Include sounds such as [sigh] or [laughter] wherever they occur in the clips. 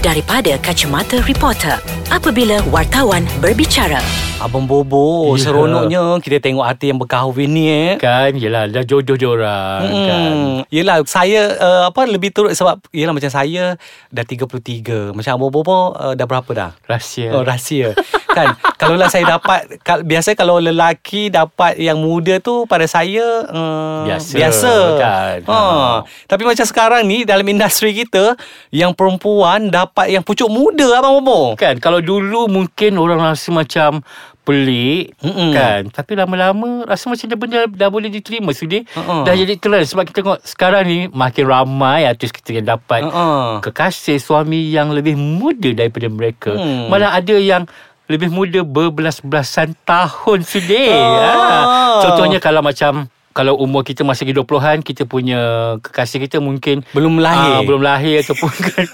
daripada kacamata reporter apabila wartawan berbicara. Abang Bobo, Ya. seronoknya kita tengok artis yang berkahwin ni eh. Kan Yelah dah jodoh dia orang Hmm. kan Yelah saya uh, apa lebih turut sebab yelah macam saya dah 33. Macam Abang Bobo uh, dah berapa dah? Rahsia Oh rahsia [laughs] Kan Kalau lah saya dapat kal- Biasa kalau lelaki Dapat yang muda tu Pada saya uh, Biasa, Biasa kan? ha. Tapi macam sekarang ni Dalam industri kita Yang perempuan Dapat yang pucuk muda Abang Bobo Kan kalau dulu mungkin orang rasa macam pelik Mm-mm. kan tapi lama-lama rasa macam dah benda dah boleh diterima sudi Uh-uh. dah jadi trend sebab kita tengok sekarang ni makin ramai artis kita yang dapat Uh-uh. kekasih suami yang lebih muda daripada mereka Hmm. malah ada yang lebih muda berbelas-belasan tahun sudi Ah. ha. contohnya kalau macam kalau umur kita masih lagi 20-an kita punya kekasih kita mungkin Belum lahir. ah, belum lahir ataupun [laughs] kan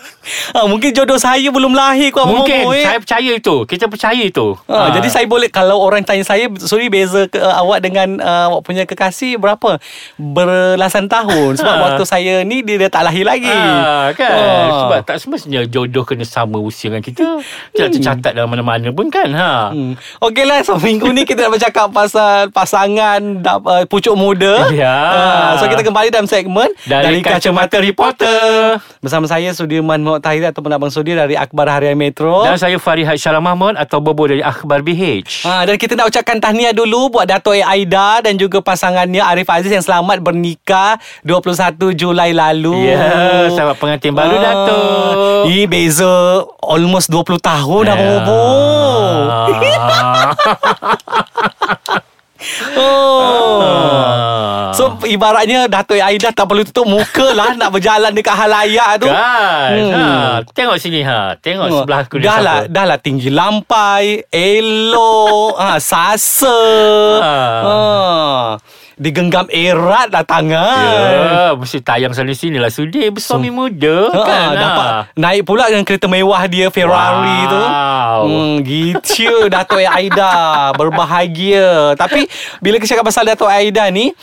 ha, Mungkin jodoh saya Belum lahir Abang Mungkin Bobo eh. Saya percaya itu Kita percaya itu Ha, Jadi saya boleh Kalau orang tanya saya Sorry beza ke, uh, awak dengan uh, Awak punya kekasih Berapa Berlasan tahun [laughs] Sebab Ha. waktu saya ni Dia dah tak lahir lagi Ah, kan Ah. Sebab tak semestinya Jodoh kena sama usia dengan kita Tidak tercatat dalam mana-mana pun kan ha? Hmm. Okey lah so minggu ni kita nak bercakap pasal pasangan uh, pucuk muda. Ya. Uh, so kita kembali dalam segmen Dari Kacamata Reporter. Bersama saya Sudirman Muhammad Tahir ataupun Abang Sudir dari Akhbar Harian Metro. Dan saya Farihat Syalam Mahmud Atau Bobo dari Akhbar BH Ha, dan kita nak ucapkan tahniah dulu buat Dato' Aida dan juga pasangannya Arif Aziz yang selamat bernikah 21 Julai lalu. Ya, selamat pengantin baru, Dato'. Ih, beza almost 20 tahun dah [laughs] bobo. Ah. Oh. Ah. So ibaratnya Dato' Aida tak perlu tutup muka lah Nak berjalan dekat halayak tu Kan Hmm. ha. Tengok sini ha. Tengok sebelah aku ni dah lah, dah lah tinggi lampai Elok [laughs] ha, Sasa Ha. ha. Digenggam erat lah tangan Ya, mesti tayang sana sini lah Sudi bersuami muda Ha, kan dapat ha. naik pula dengan kereta mewah dia Ferrari Wow. tu. Hmm, gitu [laughs] Dato' Aida berbahagia. Tapi bila kita cakap pasal Dato' Aida ni,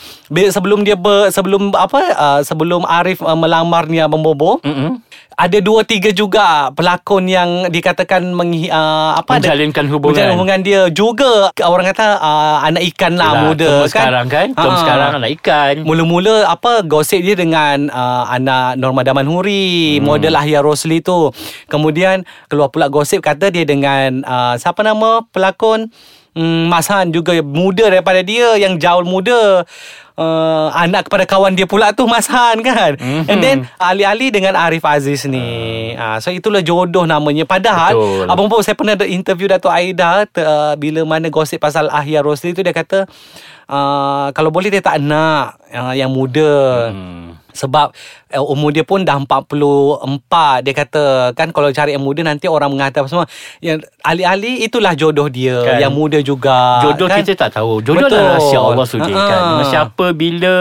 sebelum dia ber, sebelum apa uh, sebelum Arif uh, melamar ni Abang Bobo, Mm-mm. Ada dua tiga juga pelakon yang dikatakan meng, uh, apa ada- Menjalinkan hubungan. menjalinkan hubungan dia juga orang kata uh, anak ikan lah Yelah, muda kan sekarang kan Tom Ha. sekarang anak ikan Mula-mula apa gosip dia dengan uh, anak Norma Damanhuri, hmm. model Ahya Rosli tu. Kemudian keluar pula gosip kata dia dengan uh, siapa nama pelakon Hmm, Mas Han juga muda daripada dia yang jauh muda. Uh, anak kepada kawan dia pula tu Mas Han kan. Mhm. And then alih-alih dengan Arif Aziz ni. Uh. so itulah jodoh namanya. Padahal Betul. abang Bob saya pernah ada interview Dato' Aida ter, uh, bila mana gosip pasal Ahya Rosli tu dia kata uh, kalau boleh dia tak nak uh, yang muda. Hmm. Sebab uh, umur dia pun dah 44 Dia kata Kan kalau cari yang muda Nanti orang mengata apa semua yang Alih-alih itulah jodoh dia Kan. Yang muda juga Jodoh kan? kita tak tahu Jodoh Betul. adalah rahsia Allah sudi kan Dengan siapa bila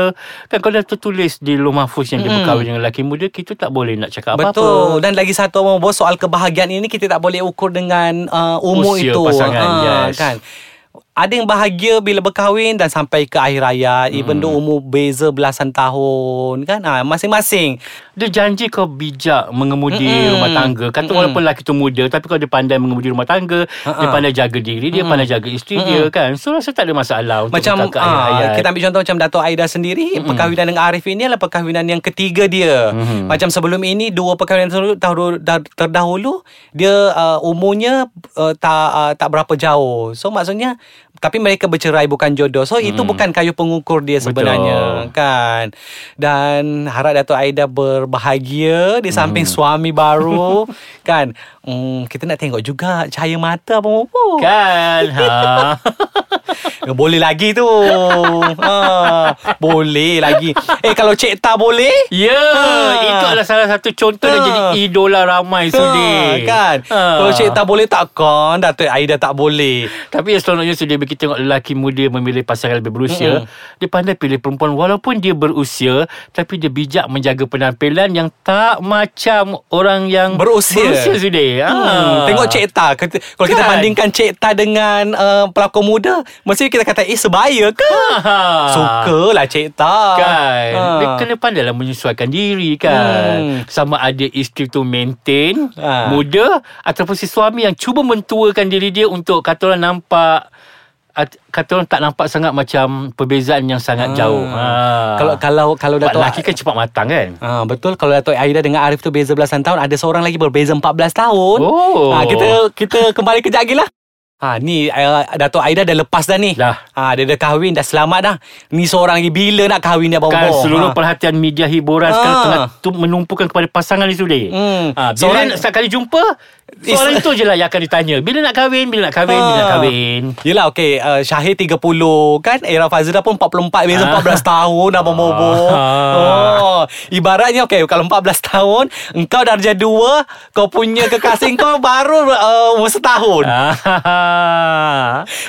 Kan kalau dah tertulis Di luar mahfuz Yang dia Mm-mm. berkahwin dengan lelaki muda Kita tak boleh nak cakap apa-apa Betul Dan lagi satu Bos Soal kebahagiaan ini Kita tak boleh ukur dengan uh, Umur Usia itu pasangan, yes. Kan ada yang bahagia bila berkahwin dan sampai ke akhir hayat hmm. even though umur beza belasan tahun kan ha, masing-masing Dia janji kau bijak mengemudi Mm-mm. rumah tangga. Kata Mm-mm. walaupun lelaki tu muda tapi kalau dia pandai mengemudi rumah tangga, Ha-ha. dia pandai jaga diri, dia pandai jaga isteri dia kan. So rasa tak ada masalah untuk macam ke akhir ah, kita ambil contoh macam Dato' Aida sendiri mm perkahwinan dengan Arif ini adalah perkahwinan yang ketiga dia Mhm. macam sebelum ini dua perkahwinan terdahulu, terdahulu- dah- terdahulu dia uh, umurnya uh, tak uh, tak berapa jauh so maksudnya tapi mereka bercerai bukan jodoh. So itu bukan kayu pengukur dia sebenarnya Betul. kan? Dan harap Dato' Aida berbahagia di samping suami baru [laughs] kan hmm, kita nak tengok juga cahaya mata apa apa Kan ha. Ya, [laughs] Boleh lagi tu ha, Boleh lagi Eh kalau Cik Ta boleh Ya Ha. Itu adalah salah satu contoh Ha. jadi idola ramai ha, sudi Kan Ha. Kalau Cik Ta boleh takkan Datuk Aida tak boleh Tapi yang seronoknya Sudi Bila kita tengok lelaki muda Memilih pasangan lebih berusia Mm-mm. Dia pandai pilih perempuan Walaupun dia berusia Tapi dia bijak menjaga penampilan Yang tak macam Orang yang Berusia. Berusia Sudi ha. Hmm, tengok Cik Ta Kita- Kalau kita Kan? bandingkan Cik Ta dengan uh, pelakon muda Mesti kita kata Eh sebaya ke Ha. Suka lah Cik Ta Kan Ha. Dia kena pandai lah menyesuaikan diri kan Hmm. Sama ada isteri tu maintain Ha. Muda Ataupun si suami yang cuba mentuakan diri dia Untuk kata orang nampak Kata orang tak nampak sangat macam Perbezaan yang sangat Ah. jauh ha. Kalau kalau kalau Dato' lelaki kan cepat matang kan Ah betul kalau Dato' Aida dengan Arif tu beza belasan tahun ada seorang lagi berbeza 14 tahun. Oh. Ah kita kita kembali kejap lagi lah. Ha ni uh, Dato' Aida dah lepas dah ni. Dah. Ha dia dah kahwin dah selamat dah. Ni seorang lagi bila nak kahwin dia abang Kan seluruh ha. perhatian media hiburan Ah. sekarang tengah tu menumpukan kepada pasangan ni sudah. Hmm. Ha, bila Seorang- nak setiap kali jumpa, soalan itu je lah yang akan ditanya. Bila nak kahwin, bila nak kahwin, bila nak Ah. kahwin. Yelah okay uh, Syahir 30 kan Era Fazira pun 44 Beza Ah. 14 tahun Abang Bobo Ah. oh, Ibaratnya okay Kalau 14 tahun Engkau darjah 2 Kau punya kekasih kau Baru uh, setahun Ah.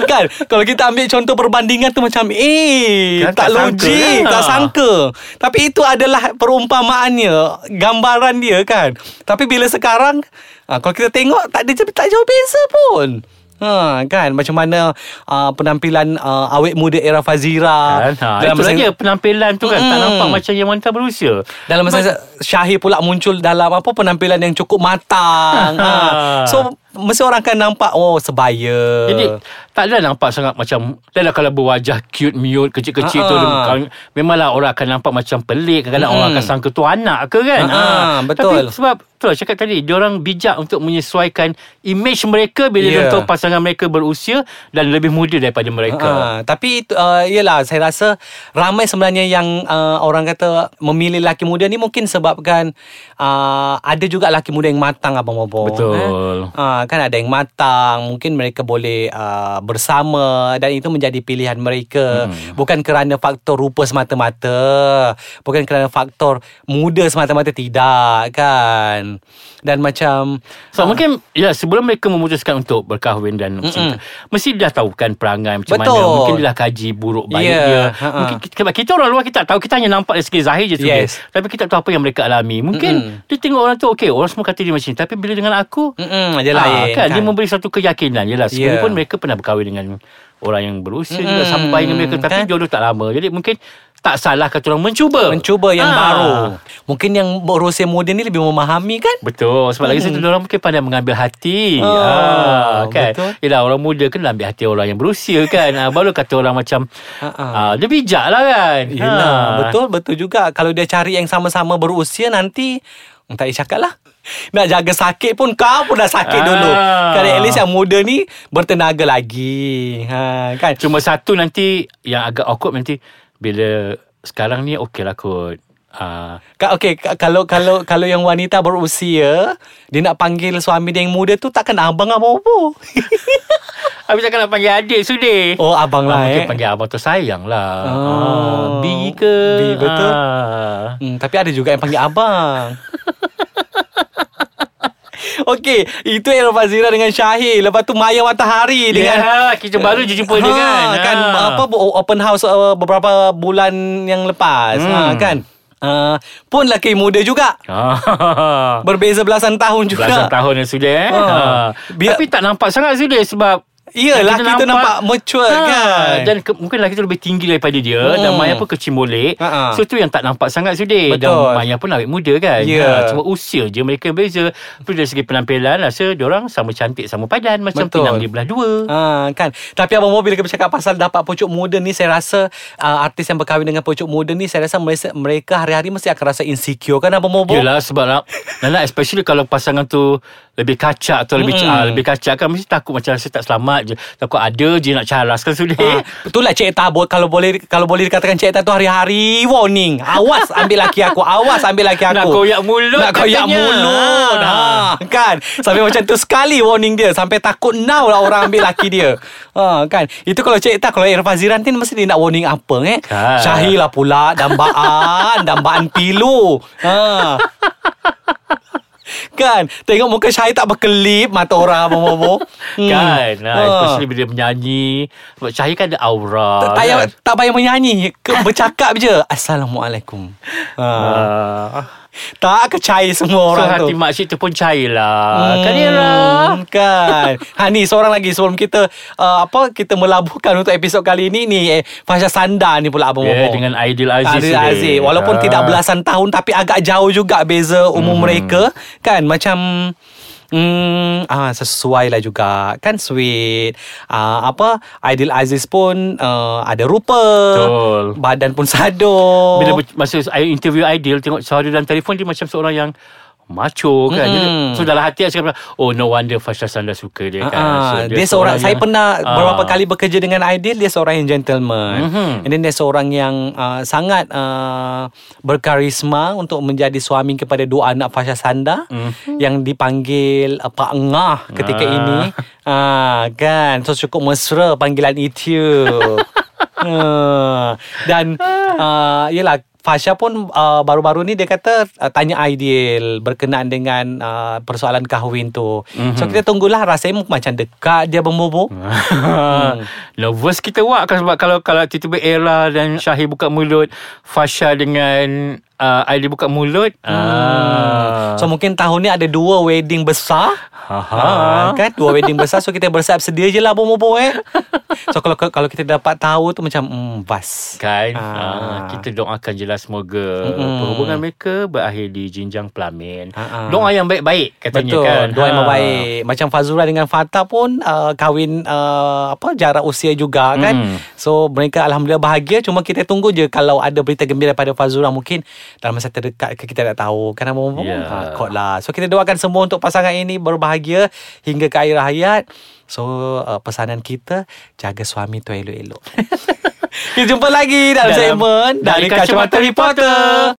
[laughs] kan kalau kita ambil contoh perbandingan tu macam eh Kan tak, tak logik kan? tak sangka tapi itu adalah perumpamaannya gambaran dia kan tapi bila sekarang ah, kalau kita tengok tak ada tak jauh beza pun Ha, kan macam mana uh, penampilan uh, awet muda era Fazira Kan? Ha, dalam itu masa penampilan tu kan tak Mm. nampak macam yang wanita berusia. dalam masa Syahir pula muncul dalam apa penampilan yang cukup matang [laughs] ha. so mesti orang akan nampak oh sebaya Jadi tak adalah nampak sangat macam Dah kalau berwajah cute, mute, kecil-kecil tu Ha-ha. dia- Memanglah orang akan nampak macam pelik Kadang-kadang Mm-mm. orang akan sangka tu anak ke kan Ha-ha, betul. Tapi sebab tu lah cakap tadi Diorang bijak untuk menyesuaikan Image mereka Bila Yeah. yeah. tahu pasangan mereka berusia Dan lebih muda daripada mereka Ha, tapi uh, yelah saya rasa ramai sebenarnya yang uh, orang kata memilih lelaki muda ni mungkin sebabkan uh, ada juga lelaki muda yang matang abang Bobo. Betul. Eh? Uh, kan ada yang matang, mungkin mereka boleh uh, bersama dan itu menjadi pilihan mereka. Hmm. Bukan kerana faktor rupa semata-mata, bukan kerana faktor muda semata-mata tidak kan. Dan macam So mungkin ya sebelum mereka memutuskan untuk berkahwin dan Mm-mm. mesti dah tahu kan perangai macam Betul. mana. Mungkin dia dah kaji buruk baik Ya, dia. Mungkin kita, orang luar kita tak tahu kita hanya nampak dari segi zahir je. Yes. Tapi kita tak tahu apa yang mereka alami. Mungkin Mm-mm. dia tengok orang tu okey orang semua kata dia macam ni tapi bila dengan aku Mm-mm, dia ah, lain kan, dia memberi satu keyakinan. Jelah Ya. sekalipun mereka pernah berkahwin dengan orang yang berusia Mm-mm, juga sampai dengan mereka. Tapi kan? jodoh tak lama. Jadi mungkin tak salah kata orang mencuba. mencuba yang Ah. baru. Mungkin yang berusia muda ni lebih memahami kan? Betul Sebab lagi satu Orang mungkin pandai mengambil hati Ah, ah, kan? betul. Yelah orang muda Kena ambil hati orang yang berusia kan ah, Baru kata orang macam ah. ah, Dia bijak lah kan Yelah, Ah. betul betul juga. Kalau dia cari yang sama-sama berusia nanti hmm, tak payah cakap lah. Nak jaga sakit pun kau pun dah sakit Ah. dulu. Kan at least yang muda ni bertenaga lagi. Ha, kan? Cuma satu nanti Yang agak awkward nanti Bila Sekarang ni okey lah kot ah, Ka- Okay, ka- kalau kalau kalau yang wanita berusia, dia nak panggil suami dia yang muda tu takkan abang abang apa. [laughs] Habis takkan nak panggil adik sudah Oh, abang lah, Mungkin eh. panggil abang tu sayang lah Oh. ah, B ke B, betul. ah. Hmm, tapi ada juga yang panggil abang. [laughs] Okey, itu Era Fazira dengan Syahir. Lepas tu Maya Matahari dengan Ya, kita baru je jumpa dia kan. kan Ah. apa open house uh, beberapa bulan yang lepas Hmm. ha, kan uh, pun lelaki muda juga Ah. berbeza belasan tahun juga Belasan tahun yang sudah eh. Ha. Ha. Biar- Tapi tak nampak sangat sudah sebab Ya, kita lelaki tu nampak mature kan. Dan ke, mungkin lelaki tu lebih tinggi daripada dia Hmm. dan Maya pun kecil molek. Ha-ha. So tu yang tak nampak sangat sudah. Betul. Dan Maya pun awet muda kan. Ya. Ha, cuma usia je mereka beza. Tapi dari segi penampilan rasa orang sama cantik sama padan macam Betul. pinang di belah dua. Ha, kan Tapi Abang Mo bila kita bercakap pasal dapat pucuk muda ni Saya rasa uh, artis yang berkahwin dengan pucuk muda ni Saya rasa mereka, mereka hari-hari mesti akan rasa insecure kan Abang Mo Yelah sebab nak, Nana especially kalau pasangan tu lebih kacak atau lebih Mm-mm. mm. lebih kacak kan mesti takut macam rasa tak selamat je. Takut ada je nak caras kan sudah. Ha, betul lah Cik Ta bo- kalau boleh kalau boleh dikatakan Cik Ta tu hari-hari warning. Awas ambil laki aku. Awas ambil laki aku. Nak koyak mulut Nak koyak katanya. mulut. Ha, kan. Sampai macam tu sekali warning dia sampai takut now lah orang ambil laki dia. Ha, kan. Itu kalau Cik Ta kalau Irfan Ziran ni mesti dia nak warning apa eh? Kan. Syahir lah pula dambaan, dambaan pilu. Ha. Kan Tengok muka Syahir tak berkelip Mata orang Abang-abang [laughs] hmm. Kan ha. Ha. Especially bila dia menyanyi Sebab Syahir kan ada aura Tak tak payah kan? tak payah menyanyi ke bercakap je. Assalamualaikum. Ha. [laughs] Ah. Tak kecai semua So orang tu. hati makcik tu pun cairlah. Kan Ira? Kan ha, Ni seorang lagi Sebelum kita uh, Apa Kita melabuhkan Untuk episod kali ini Ni eh, Fasha Sanda ni pula Abang Ya, Bobo dengan Aidil Aziz. Ni. Aziz. Walaupun Ah. tidak belasan tahun Tapi agak jauh juga Beza umur Hmm. mereka Kan Macam Hmm, ah sesuai lah juga kan sweet. Ah apa Aidil Aziz pun uh, ada rupa. Betul. Badan pun [laughs] sado. Bila masa interview Aidil Tengok suara dalam telefon Dia macam seorang yang Macho kan. Dia- So dalam hati saya cakap Oh no wonder Fasha Sanda suka dia kan Ah, so, dia, seorang saya yang- pernah Ah. beberapa kali bekerja dengan Aidil dia seorang yang gentleman. Mhm. And then dia seorang yang uh, sangat uh, berkarisma untuk menjadi suami kepada dua anak Fasha Sanda Mhm. yang dipanggil uh, Pak Ngah ketika Ah. ini. Ah kan so cukup mesra panggilan itu. [laughs] Ah, dan uh, yalah Fasha pun uh, baru-baru ni dia kata uh, tanya Aidil berkenaan dengan uh, persoalan kahwin tu. Mm-hmm. So kita tunggulah rasanya macam dekat dia berbobo. [laughs] Hmm. Nervous kita wak kan sebab kalau kalau tiba-tiba Era dan Syahir buka mulut, Fasha dengan uh, Aidil buka mulut. Ah. So mungkin tahun ni ada dua wedding besar. Ha. Ha, kan dua wedding besar so kita bersiap sedia je lah bobo eh. So kalau kalau kita dapat tahu tu macam hmm bas. Kan Ah. ah. Kita doakan je lah Semoga Mm-mm. Perhubungan mereka Berakhir di jenjang pelamin ah. Doa yang baik-baik Katanya Betul kan Doa yang Ha. baik Macam Fazura dengan Fatah pun uh, Kahwin uh, Apa Jarak usia juga kan Hmm. So mereka Alhamdulillah bahagia Cuma kita tunggu je Kalau ada berita gembira pada Fazura Mungkin Dalam masa terdekat ke Kita tak tahu Kan Abang Bobo Ya. ha, Kot lah So kita doakan semua Untuk pasangan ini Berbahagia Hingga ke akhir hayat So uh, pesanan kita Jaga suami tu elok-elok [laughs] Kita jumpa lagi Dalam, Dalam- segmen dari Kacamata Reporter